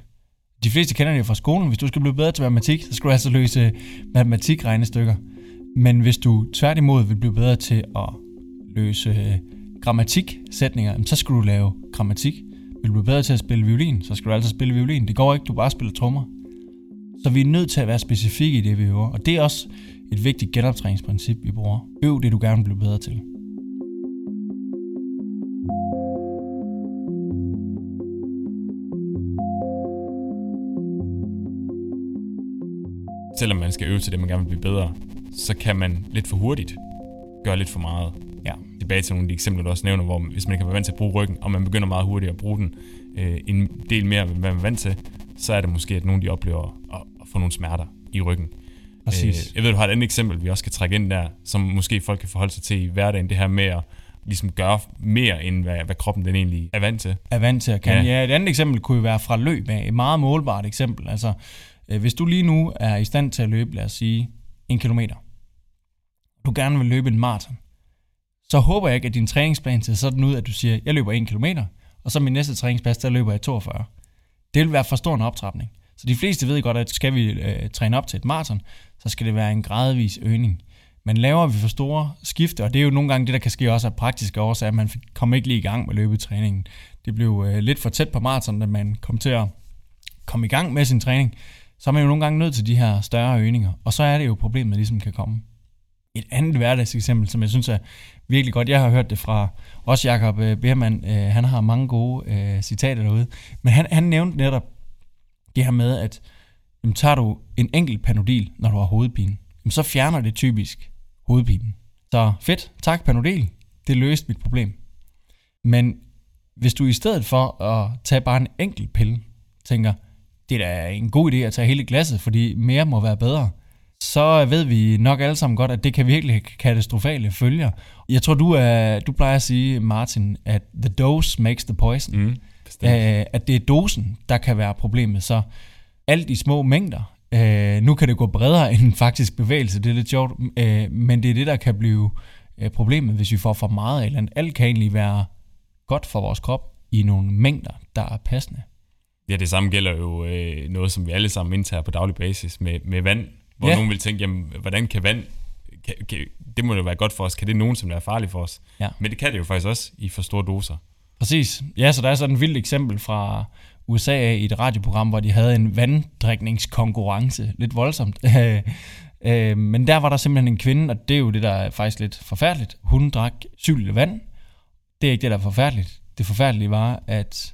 De fleste kender det jo fra skolen. Hvis du skal blive bedre til matematik, så skal du altså løse matematikregnestykker. Men hvis du tværtimod vil blive bedre til at løse øh, grammatiksætninger, så skal du lave grammatik. Vil du blive bedre til at spille violin, så skal du altså spille violin. Det går ikke, du bare spiller trommer. Så vi er nødt til at være specifikke i det, vi øver. Og det er også et vigtigt genoptræningsprincip, vi bruger. Øv det, du gerne vil blive bedre til. Selvom man skal øve til det, man gerne vil blive bedre, så kan man lidt for hurtigt gøre lidt for meget. Ja, tilbage til nogle af de eksempler, du også nævner, hvor hvis man kan være vant til at bruge ryggen, og man begynder meget hurtigt at bruge den øh, en del mere, end man er vant til, så er det måske, at nogen de oplever at, at få nogle smerter i ryggen. Præcis. Øh, jeg ved, du har et andet eksempel, vi også skal trække ind der, som måske folk kan forholde sig til i hverdagen, det her med at ligesom gøre mere, end hvad, hvad kroppen den egentlig er vant til. Er vant til at kan. Ja. ja, et andet eksempel kunne jo være fra løb af. Et meget målbart eksempel. Altså, Øh, hvis du lige nu er i stand til at løbe, lad os sige, en kilometer. Du gerne vil løbe en maraton. Så håber jeg ikke, at din træningsplan ser sådan ud, at du siger, jeg løber en kilometer, og så min næste træningspas, der løber jeg 42. Det vil være for stor en optrapning. Så de fleste ved godt, at skal vi øh, træne op til et maraton, så skal det være en gradvis øgning. Men laver vi for store skifte, og det er jo nogle gange det, der kan ske også af praktiske årsager, at man kommer ikke lige i gang med løbetræningen. Det blev øh, lidt for tæt på maraton, da man kom til at komme i gang med sin træning. Så er man jo nogle gange nødt til de her større øgninger, og så er det jo problemet ligesom kan komme. Et andet hverdagseksempel, som jeg synes er virkelig godt, jeg har hørt det fra også Jakob øh, Behrmann, øh, han har mange gode øh, citater derude, men han, han nævnte netop det her med, at jamen, tager du en enkelt panodil, når du har hovedpine, jamen, så fjerner det typisk hovedpinen. Så fedt, tak panodil, det løste mit problem. Men hvis du i stedet for at tage bare en enkelt pille, tænker, det er da en god idé at tage hele glasset, fordi mere må være bedre, så ved vi nok alle sammen godt, at det kan virkelig have katastrofale følger. Jeg tror, du, er, du plejer at sige, Martin, at the dose makes the poison. Mm. Øh, at det er dosen, der kan være problemet. Så alt i små mængder. Øh, nu kan det gå bredere (laughs) end faktisk bevægelse, det er lidt sjovt, øh, men det er det, der kan blive øh, problemet, hvis vi får for meget af eller Alt kan egentlig være godt for vores krop i nogle mængder, der er passende. Ja, det samme gælder jo øh, noget, som vi alle sammen indtager på daglig basis med, med vand, hvor ja. nogen vil tænke, jamen, hvordan kan vand, kan, kan, det må jo være godt for os, kan det nogen, som er farligt for os? Ja. Men det kan det jo faktisk også i for store doser. Præcis. Ja, så der er sådan et vildt eksempel fra USA i et radioprogram, hvor de havde en vanddrikningskonkurrence. Lidt voldsomt. (laughs) Øh, men der var der simpelthen en kvinde, og det er jo det, der er faktisk lidt forfærdeligt. Hun drak 7 liter vand. Det er ikke det, der er forfærdeligt. Det forfærdelige var, at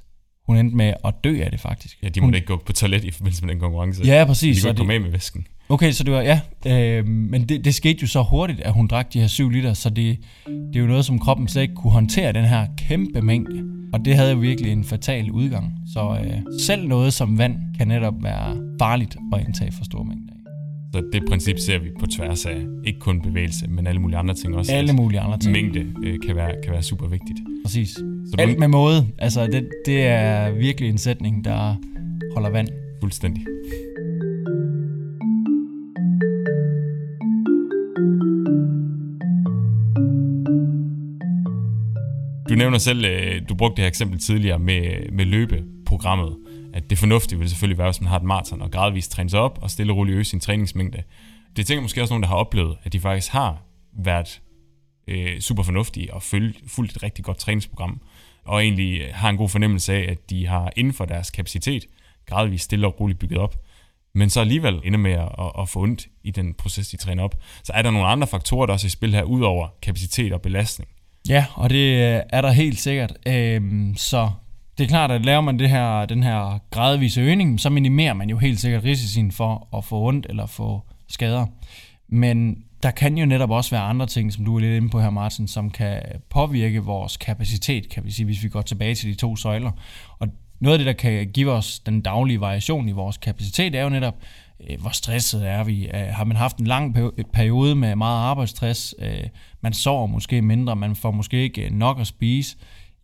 hun endte med at dø af det faktisk. Ja, de måtte ikke gå på toilet i forbindelse med den konkurrence. Ja, præcis. De kunne ikke komme med med væsken. Okay, så det var, ja. Øh, men det, det skete jo så hurtigt, at hun drak de her 7 liter, så det, det er jo noget, som kroppen slet ikke kunne håndtere, den her kæmpe mængde. Og det havde jo virkelig en fatal udgang. Så øh, selv noget som vand kan netop være farligt at indtage for store mængder. Så det princip ser vi på tværs af ikke kun bevægelse, men alle mulige andre ting også. Alle mulige andre ting. Mængde øh, kan, være, kan være super vigtigt. Præcis. Så Alt med måde. Altså, det, det er virkelig en sætning, der holder vand. Fuldstændig. Du nævner selv, øh, du brugte det her eksempel tidligere med, med løbeprogrammet at det fornuftige vil selvfølgelig være, hvis man har et maraton og gradvist træne sig op og stille og roligt øge sin træningsmængde. Det tænker måske også nogen, der har oplevet, at de faktisk har været øh, super fornuftige og fulgt et rigtig godt træningsprogram, og egentlig øh, har en god fornemmelse af, at de har inden for deres kapacitet gradvist stille og roligt bygget op, men så alligevel ender med at, at, at få ondt i den proces, de træner op. Så er der nogle andre faktorer, der også er i spil her, udover kapacitet og belastning? Ja, og det øh, er der helt sikkert. Øhm, så det er klart, at laver man det her, den her gradvise øgning, så minimerer man jo helt sikkert risikoen for at få ondt eller få skader. Men der kan jo netop også være andre ting, som du er lidt inde på her, Martin, som kan påvirke vores kapacitet, kan vi sige, hvis vi går tilbage til de to søjler. Og noget af det, der kan give os den daglige variation i vores kapacitet, er jo netop, øh, hvor stresset er vi. Øh, har man haft en lang periode med meget arbejdsstress, øh, man sover måske mindre, man får måske ikke nok at spise,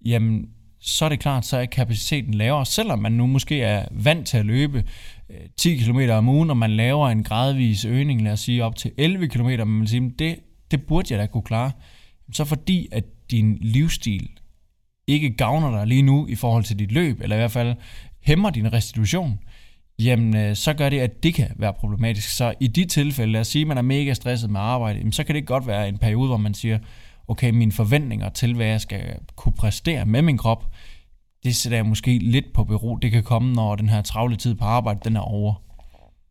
jamen så er det klart, så er kapaciteten lavere, selvom man nu måske er vant til at løbe Øh, 10 km om ugen, og man laver en gradvis øgning, lad os sige op til 11 km, men man siger, det, det burde jeg da kunne klare. Så fordi, at din livsstil ikke gavner dig lige nu i forhold til dit løb, eller i hvert fald hæmmer din restitution, jamen øh, så gør det, at det kan være problematisk. Så i de tilfælde, lad os sige, at man er mega stresset med arbejde, jamen så kan det godt være en periode, hvor man siger, okay, mine forventninger til, hvad jeg skal kunne præstere med min krop, det sætter jeg måske lidt på bero. Det kan komme, når den her travle tid på arbejde, den er over.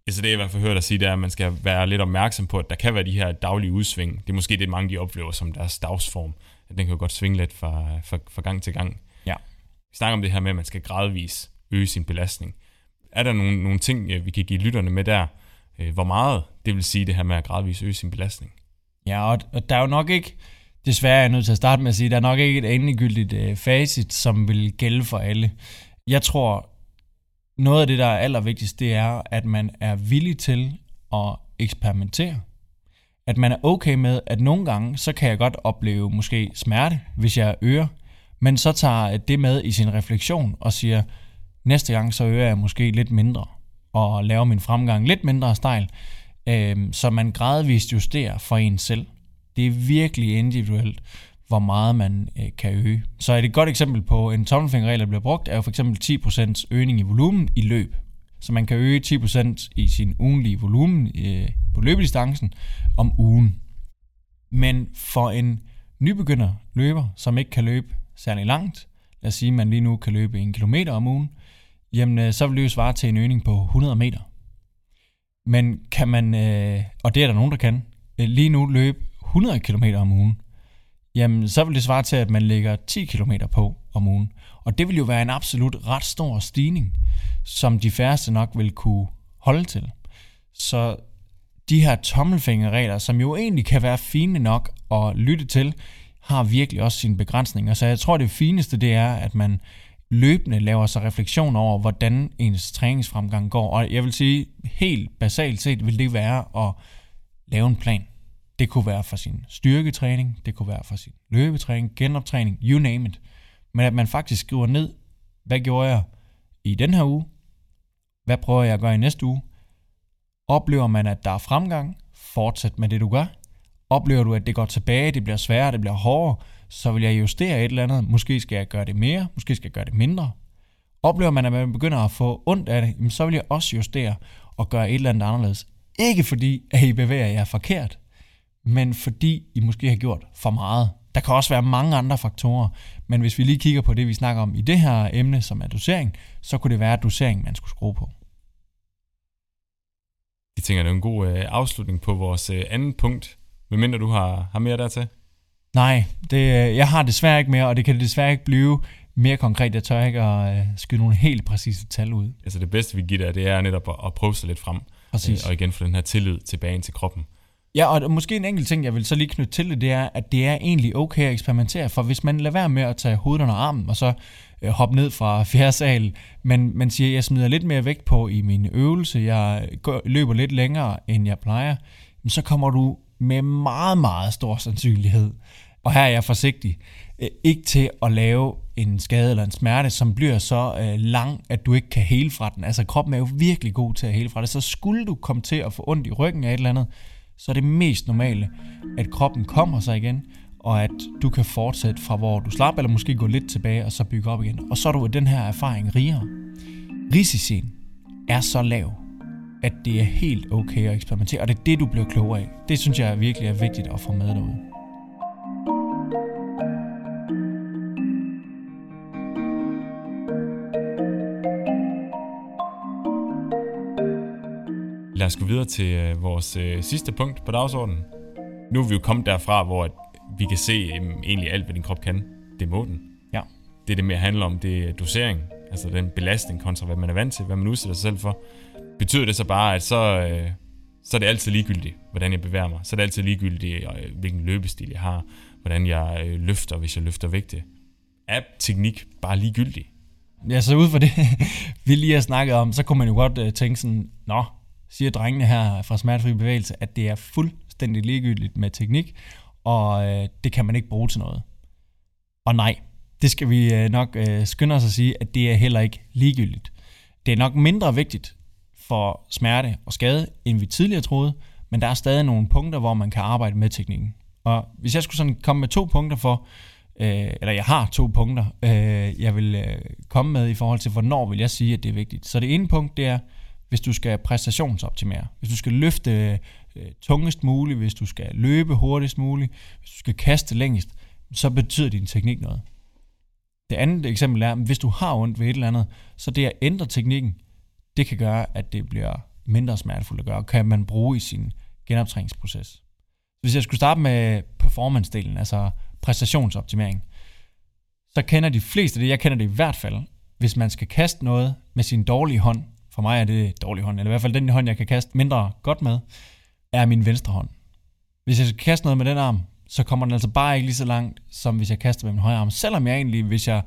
Ja, så det jeg i hvert fald hørt dig sige, det er, at man skal være lidt opmærksom på, at der kan være de her daglige udsving. Det er måske det, mange de oplever som deres dagsform. Den kan jo godt svinge lidt fra, fra, fra gang til gang. Ja. Vi snakker om det her med, at man skal gradvis øge sin belastning. Er der nogle, nogle ting, vi kan give lytterne med der? Øh, hvor meget det vil sige det her med at gradvis øge sin belastning? Ja, og, og der er jo nok ikke desværre er jeg nødt til at starte med at sige, at der er nok ikke et endegyldigt øh, facit, som vil gælde for alle. Jeg tror, noget af det, der er allervigtigst, det er, at man er villig til at eksperimentere. At man er okay med, at nogle gange, så kan jeg godt opleve måske smerte, hvis jeg øger, men så tager det med i sin refleksion og siger, næste gang så øger jeg måske lidt mindre, og laver min fremgang lidt mindre stejl, øh, så man gradvist justerer for en selv. Det er virkelig individuelt, hvor meget man øh, kan øge. Så et godt eksempel på en tommelfingerregel, der bliver brugt, er jo for eksempel 10% øgning i volumen i løb. Så man kan øge 10% i sin ugenlige volumen øh, på løbedistancen om ugen. Men for en nybegynder løber, som ikke kan løbe særlig langt, lad os sige, at man lige nu kan løbe en kilometer om ugen, jamen øh, så vil det jo svare til en øgning på 100 meter. Men kan man, øh, og det er der nogen, der kan, øh, lige nu løbe 100 km om ugen, jamen så vil det svare til, at man lægger 10 km på om ugen. Og det vil jo være en absolut ret stor stigning, som de færreste nok vil kunne holde til. Så de her tommelfingerregler, som jo egentlig kan være fine nok at lytte til, har virkelig også sine begrænsninger. Så jeg tror, det fineste det er, at man løbende laver sig refleksion over, hvordan ens træningsfremgang går. Og jeg vil sige, helt basalt set vil det være at lave en plan. Det kunne være for sin styrketræning, det kunne være for sin løbetræning, genoptræning, you name it. Men at man faktisk skriver ned, hvad gjorde jeg i den her uge? Hvad prøver jeg at gøre i næste uge? Oplever man, at der er fremgang? Fortsæt med det, du gør. Oplever du, at det går tilbage, det bliver sværere, det bliver hårdere, så vil jeg justere et eller andet. Måske skal jeg gøre det mere, måske skal jeg gøre det mindre. Oplever man, at man begynder at få ondt af det, så vil jeg også justere og gøre et eller andet anderledes. Ikke fordi, at I bevæger jer forkert, men fordi I måske har gjort for meget. Der kan også være mange andre faktorer, men hvis vi lige kigger på det, vi snakker om i det her emne, som er dosering, så kunne det være dosering, man skulle skrue på. Jeg tænker, det er en god øh, afslutning på vores øh, anden punkt, medmindre du har, har mere dertil. Nej, det, øh, jeg har desværre ikke mere, og det kan desværre ikke blive mere konkret. Jeg tør ikke at øh, skyde nogle helt præcise tal ud. Altså det bedste, vi giver dig, det er netop at, at prøve sig lidt frem. Præcis. Øh, og igen få den her tillid tilbage ind til kroppen. Ja, og måske en enkelt ting, jeg vil så lige knytte til det, det er, at det er egentlig okay at eksperimentere, for hvis man lader være med at tage hovedet under armen, og så øh, hoppe ned fra (laughs) fjerde sal, men man siger, at jeg smider lidt mere vægt på i min øvelse, jeg går, løber lidt længere, end jeg plejer, så kommer du med meget, meget stor sandsynlighed, og her er jeg forsigtig, øh, ikke til at lave en skade eller en smerte, som bliver så øh, lang, at du ikke kan hele fra den. Altså kroppen er jo virkelig god til at hele fra det, så skulle du komme til at få ondt i ryggen af et eller andet, så er det mest normale, at kroppen kommer sig igen, og at du kan fortsætte fra hvor du slap, eller måske gå lidt tilbage og så bygge op igen. Og så er du den her erfaring rigere. Risicien er så lav, at det er helt okay at eksperimentere, og det er det, du bliver klogere af. Det synes jeg virkelig er vigtigt at få med derude. Lad os gå videre til øh, vores øh, sidste punkt på dagsordenen. Nu er vi jo kommet derfra, hvor vi kan se øh, egentlig alt, hvad din krop kan. Det må den. Ja. Det, det mere handler om, det er dosering. Altså den belastning kontra, hvad man er vant til, hvad man udsætter sig selv for. Betyder det så bare, at så, øh, så er det altid ligegyldigt, hvordan jeg bevæger mig. Så er det altid ligegyldigt, øh, hvilken løbestil jeg har, hvordan jeg øh, løfter, hvis jeg løfter vægte. Er teknik bare ligegyldig? Ja, så ud fra det, (laughs) vi lige har snakket om, så kunne man jo godt øh, tænke sådan, nå, siger drengene her fra Smertefri Bevægelse, at det er fuldstændig ligegyldigt med teknik, og øh, det kan man ikke bruge til noget. Og nej, det skal vi øh, nok øh, skynde os at sige, at det er heller ikke ligegyldigt. Det er nok mindre vigtigt for smerte og skade, end vi tidligere troede, men der er stadig nogle punkter, hvor man kan arbejde med teknikken. Og hvis jeg skulle sådan komme med to punkter for, øh, eller jeg har to punkter, øh, jeg vil øh, komme med i forhold til, hvornår vil jeg sige, at det er vigtigt. Så det ene punkt, det er, hvis du skal præstationsoptimere, hvis du skal løfte øh, tungest muligt, hvis du skal løbe hurtigst muligt, hvis du skal kaste længst, så betyder din teknik noget. Det andet eksempel er, hvis du har ondt ved et eller andet, så det at ændre teknikken, det kan gøre, at det bliver mindre smertefuldt at gøre, og kan man bruge i sin genoptræningsproces. Hvis jeg skulle starte med performance-delen, altså præstationsoptimering, så kender de fleste det, jeg kender det i hvert fald, hvis man skal kaste noget med sin dårlige hånd, for mig er det dårlig hånd, eller i hvert fald den hånd, jeg kan kaste mindre godt med, er min venstre hånd. Hvis jeg skal kaste noget med den arm, så kommer den altså bare ikke lige så langt, som hvis jeg kaster med min højre arm. Selvom jeg egentlig, hvis jeg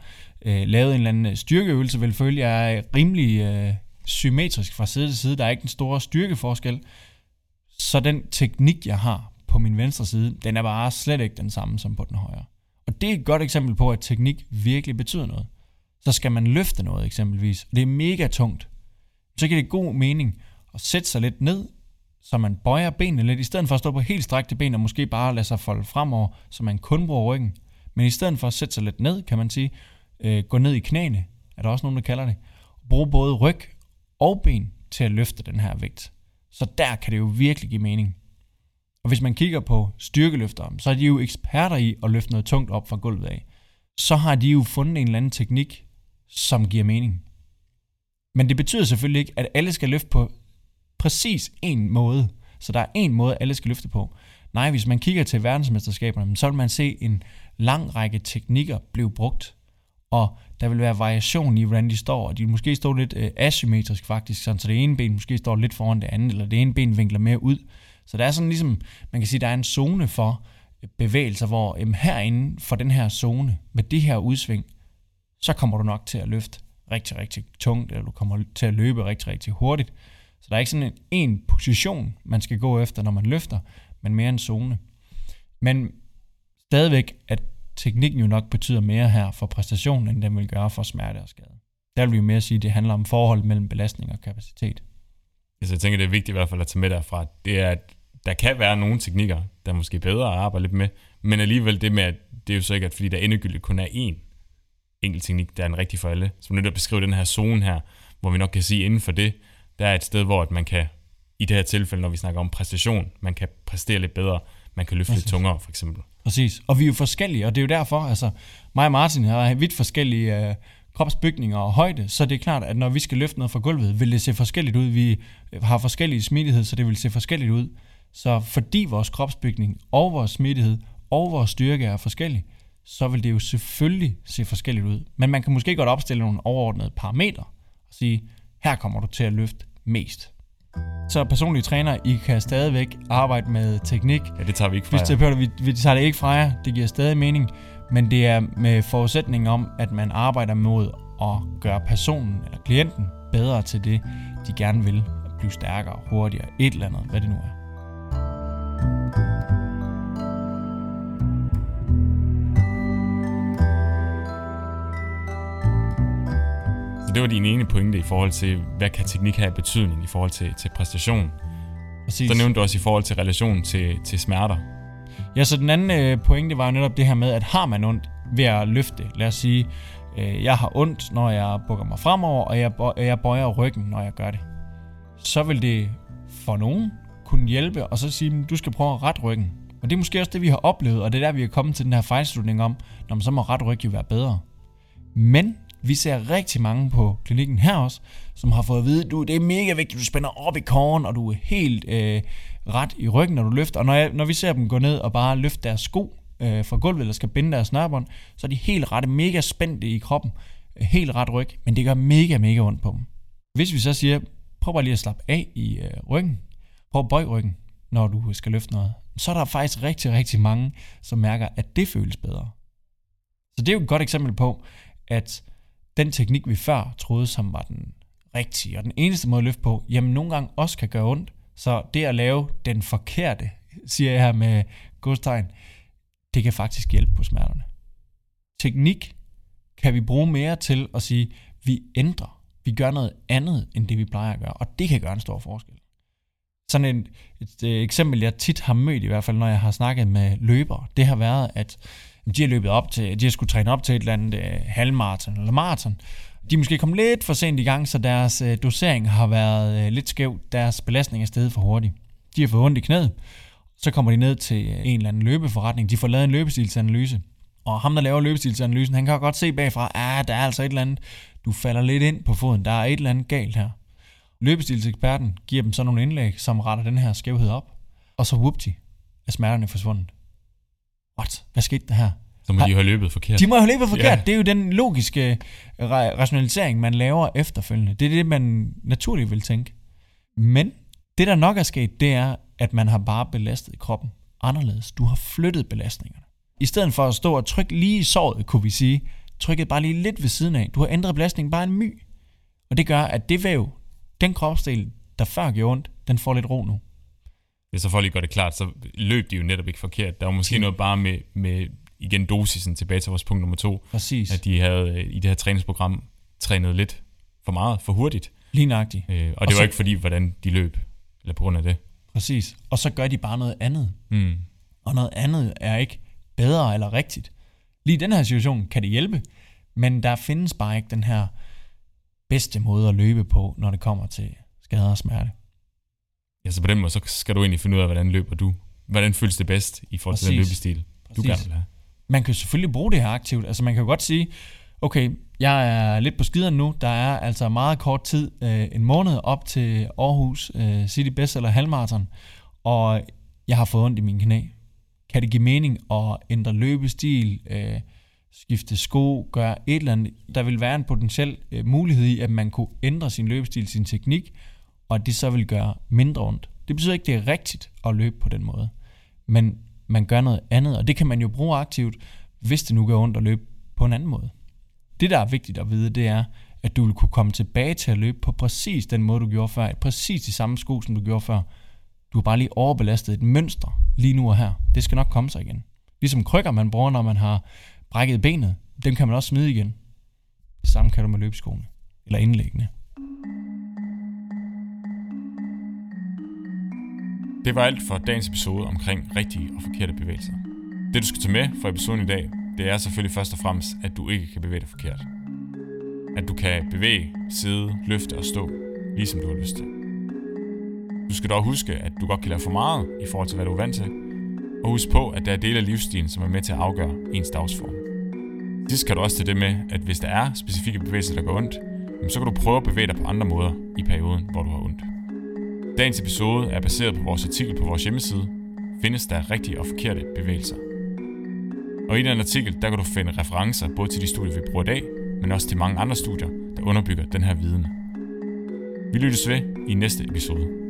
øh, lavede en eller anden øh, styrkeøvelse, vil føle, at jeg er rimelig øh, symmetrisk fra side til side. Der er ikke den store styrkeforskel. Så den teknik, jeg har på min venstre side, den er bare slet ikke den samme som på den højre. Og det er et godt eksempel på, at teknik virkelig betyder noget. Så skal man løfte noget eksempelvis, det er mega tungt, så giver det god mening at sætte sig lidt ned, så man bøjer benene lidt, i stedet for at stå på helt strakte ben og måske bare lade sig folde fremover, så man kun bruger ryggen. Men i stedet for at sætte sig lidt ned, kan man sige, øh, gå ned i knæene, er der også nogen, der kalder det, bruge både ryg og ben til at løfte den her vægt. Så der kan det jo virkelig give mening. Og hvis man kigger på styrkeløftere, så er de jo eksperter i at løfte noget tungt op fra gulvet af. Så har de jo fundet en eller anden teknik, som giver mening. Men det betyder selvfølgelig ikke, at alle skal løfte på præcis en måde. Så der er en måde, alle skal løfte på. Nej, hvis man kigger til verdensmesterskaberne, så vil man se en lang række teknikker blive brugt. Og der vil være variation i, hvordan de står. Og de vil måske stå lidt øh, asymmetrisk faktisk, sådan, så det ene ben måske står lidt foran det andet, eller det ene ben vinkler mere ud. Så der er sådan ligesom, man kan sige, der er en zone for øh, bevægelser, hvor jamen, herinde for den her zone, med det her udsving, så kommer du nok til at løfte rigtig, rigtig tungt, eller du kommer til at løbe rigtig, rigtig hurtigt. Så der er ikke sådan en, en position, man skal gå efter, når man løfter, men mere en zone. Men stadigvæk, at teknikken jo nok betyder mere her for præstationen, end den vil gøre for smerte og skade. Der vil vi jo mere sige, at det handler om forhold mellem belastning og kapacitet. Altså, jeg tænker, det er vigtigt i hvert fald at tage med derfra, det er, at der kan være nogle teknikker, der er måske bedre at arbejde lidt med, men alligevel det med, at det er jo sikkert, fordi der endegyldigt kun er én enkelt teknik, der er en rigtig for alle. Som netop beskriver den her zone her, hvor vi nok kan sige, inden for det, der er et sted, hvor at man kan, i det her tilfælde, når vi snakker om præstation, man kan præstere lidt bedre, man kan løfte Præcis. lidt tungere, for eksempel. Præcis. Og vi er jo forskellige, og det er jo derfor, altså mig og Martin har vidt forskellige øh, kropsbygninger og højde, så det er klart, at når vi skal løfte noget fra gulvet, vil det se forskelligt ud. Vi har forskellige smidighed, så det vil se forskelligt ud. Så fordi vores kropsbygning og vores smidighed og vores styrke er forskellige, så vil det jo selvfølgelig se forskelligt ud. Men man kan måske godt opstille nogle overordnede parametre og sige, her kommer du til at løfte mest. Så personlige træner, I kan stadigvæk arbejde med teknik. Ja, det tager vi ikke fra jer. Vi, vi tager det ikke fra jer. Det giver stadig mening. Men det er med forudsætning om, at man arbejder mod at gøre personen eller klienten bedre til det, de gerne vil. At blive stærkere, hurtigere, et eller andet, hvad det nu er. Så det var din ene pointe i forhold til, hvad kan teknik have betydning i forhold til, til præstation. Præcis. Så nævnte du også i forhold til relation til, til smerter. Ja, så den anden øh, pointe var jo netop det her med, at har man ondt ved at løfte, lad os sige, øh, jeg har ondt, når jeg bukker mig fremover, og jeg, jeg bøjer ryggen, når jeg gør det. Så vil det for nogen kunne hjælpe, og så sige, du skal prøve at rette ryggen. Og det er måske også det, vi har oplevet, og det er der, vi er kommet til den her fejlslutning om, når man så må ret ryg jo være bedre. Men vi ser rigtig mange på klinikken her også, som har fået at vide, du, det er mega vigtigt, du spænder op i korn, og du er helt øh, ret i ryggen, når du løfter. Og når, jeg, når vi ser dem gå ned og bare løfte deres sko øh, fra gulvet, eller skal binde deres snørbånd, så er de helt rette, mega spændte i kroppen, øh, helt ret ryg, men det gør mega, mega ondt på dem. Hvis vi så siger, prøv bare lige at slappe af i øh, ryggen, prøv at bøje ryggen, når du skal løfte noget, så er der faktisk rigtig, rigtig mange, som mærker, at det føles bedre. Så det er jo et godt eksempel på, at den teknik, vi før troede, som var den rigtige, og den eneste måde at løfte på, jamen nogle gange også kan gøre ondt. Så det at lave den forkerte, siger jeg her med godstegn, det kan faktisk hjælpe på smerterne. Teknik kan vi bruge mere til at sige, vi ændrer, vi gør noget andet, end det vi plejer at gøre, og det kan gøre en stor forskel. Sådan et, et, et eksempel, jeg tit har mødt, i hvert fald når jeg har snakket med løbere, det har været, at de har løbet op til, de har skulle træne op til et eller andet øh, halvmarathon eller maraton. De er måske kommet lidt for sent i gang, så deres øh, dosering har været øh, lidt skæv. Deres belastning er steget for hurtigt. De har fået ondt i knæet. Så kommer de ned til øh, en eller anden løbeforretning. De får lavet en løbestilsanalyse. Og ham, der laver løbestilsanalysen, han kan godt se bagfra, at ah, der er altså et eller andet, du falder lidt ind på foden. Der er et eller andet galt her. Løbestilseksperten giver dem så nogle indlæg, som retter den her skævhed op. Og så whoopty, er smerterne forsvundet what, hvad skete der her? Så må de have løbet forkert. De må have løbet forkert. Yeah. Det er jo den logiske rationalisering, man laver efterfølgende. Det er det, man naturligt vil tænke. Men det, der nok er sket, det er, at man har bare belastet kroppen anderledes. Du har flyttet belastningerne. I stedet for at stå og trykke lige i såret, kunne vi sige, trykket bare lige lidt ved siden af. Du har ændret belastningen bare en my. Og det gør, at det væv, den kropsdel, der før gjorde ondt, den får lidt ro nu hvis så for lige gør det klart, så løb de jo netop ikke forkert. Der var måske mm. noget bare med, med, igen, dosisen tilbage til vores punkt nummer to. Præcis. At de havde øh, i det her træningsprogram trænet lidt for meget, for hurtigt. Lige nøjagtigt. Øh, og, og det så, var ikke fordi, hvordan de løb, eller på grund af det. Præcis. Og så gør de bare noget andet. Mm. Og noget andet er ikke bedre eller rigtigt. Lige i den her situation kan det hjælpe, men der findes bare ikke den her bedste måde at løbe på, når det kommer til skader og smerte. Ja, så på den måde, så skal du egentlig finde ud af, hvordan løber du. Hvordan føles det bedst i forhold til Præcis. den løbestil, Præcis. du gerne vil have. Man kan selvfølgelig bruge det her aktivt. Altså man kan jo godt sige, okay, jeg er lidt på skideren nu. Der er altså meget kort tid, øh, en måned op til Aarhus øh, City Best eller halvmarathon, og jeg har fået ondt i mine knæ. Kan det give mening at ændre løbestil, øh, skifte sko, gøre et eller andet? Der vil være en potentiel øh, mulighed i, at man kunne ændre sin løbestil, sin teknik, og at det så vil gøre mindre ondt. Det betyder ikke, at det er rigtigt at løbe på den måde. Men man gør noget andet, og det kan man jo bruge aktivt, hvis det nu gør ondt at løbe på en anden måde. Det, der er vigtigt at vide, det er, at du vil kunne komme tilbage til at løbe på præcis den måde, du gjorde før. Præcis de samme sko, som du gjorde før. Du har bare lige overbelastet et mønster lige nu og her. Det skal nok komme sig igen. Ligesom krykker, man bruger, når man har brækket benet, dem kan man også smide igen. Det samme kan du med løbeskoene. Eller indlæggende. Det var alt for dagens episode omkring rigtige og forkerte bevægelser. Det du skal tage med fra episoden i dag, det er selvfølgelig først og fremmest, at du ikke kan bevæge dig forkert. At du kan bevæge, sidde, løfte og stå, ligesom du har lyst til. Du skal dog huske, at du godt kan lave for meget i forhold til, hvad du er vant til, og husk på, at der er dele af livsstilen, som er med til at afgøre ens dagsform. Sidst kan du også tage det med, at hvis der er specifikke bevægelser, der går ondt, så kan du prøve at bevæge dig på andre måder i perioden, hvor du har ondt. Dagens episode er baseret på vores artikel på vores hjemmeside, findes der rigtige og forkerte bevægelser. Og i den artikel, der kan du finde referencer både til de studier, vi bruger i dag, men også til mange andre studier, der underbygger den her viden. Vi lyttes ved i næste episode.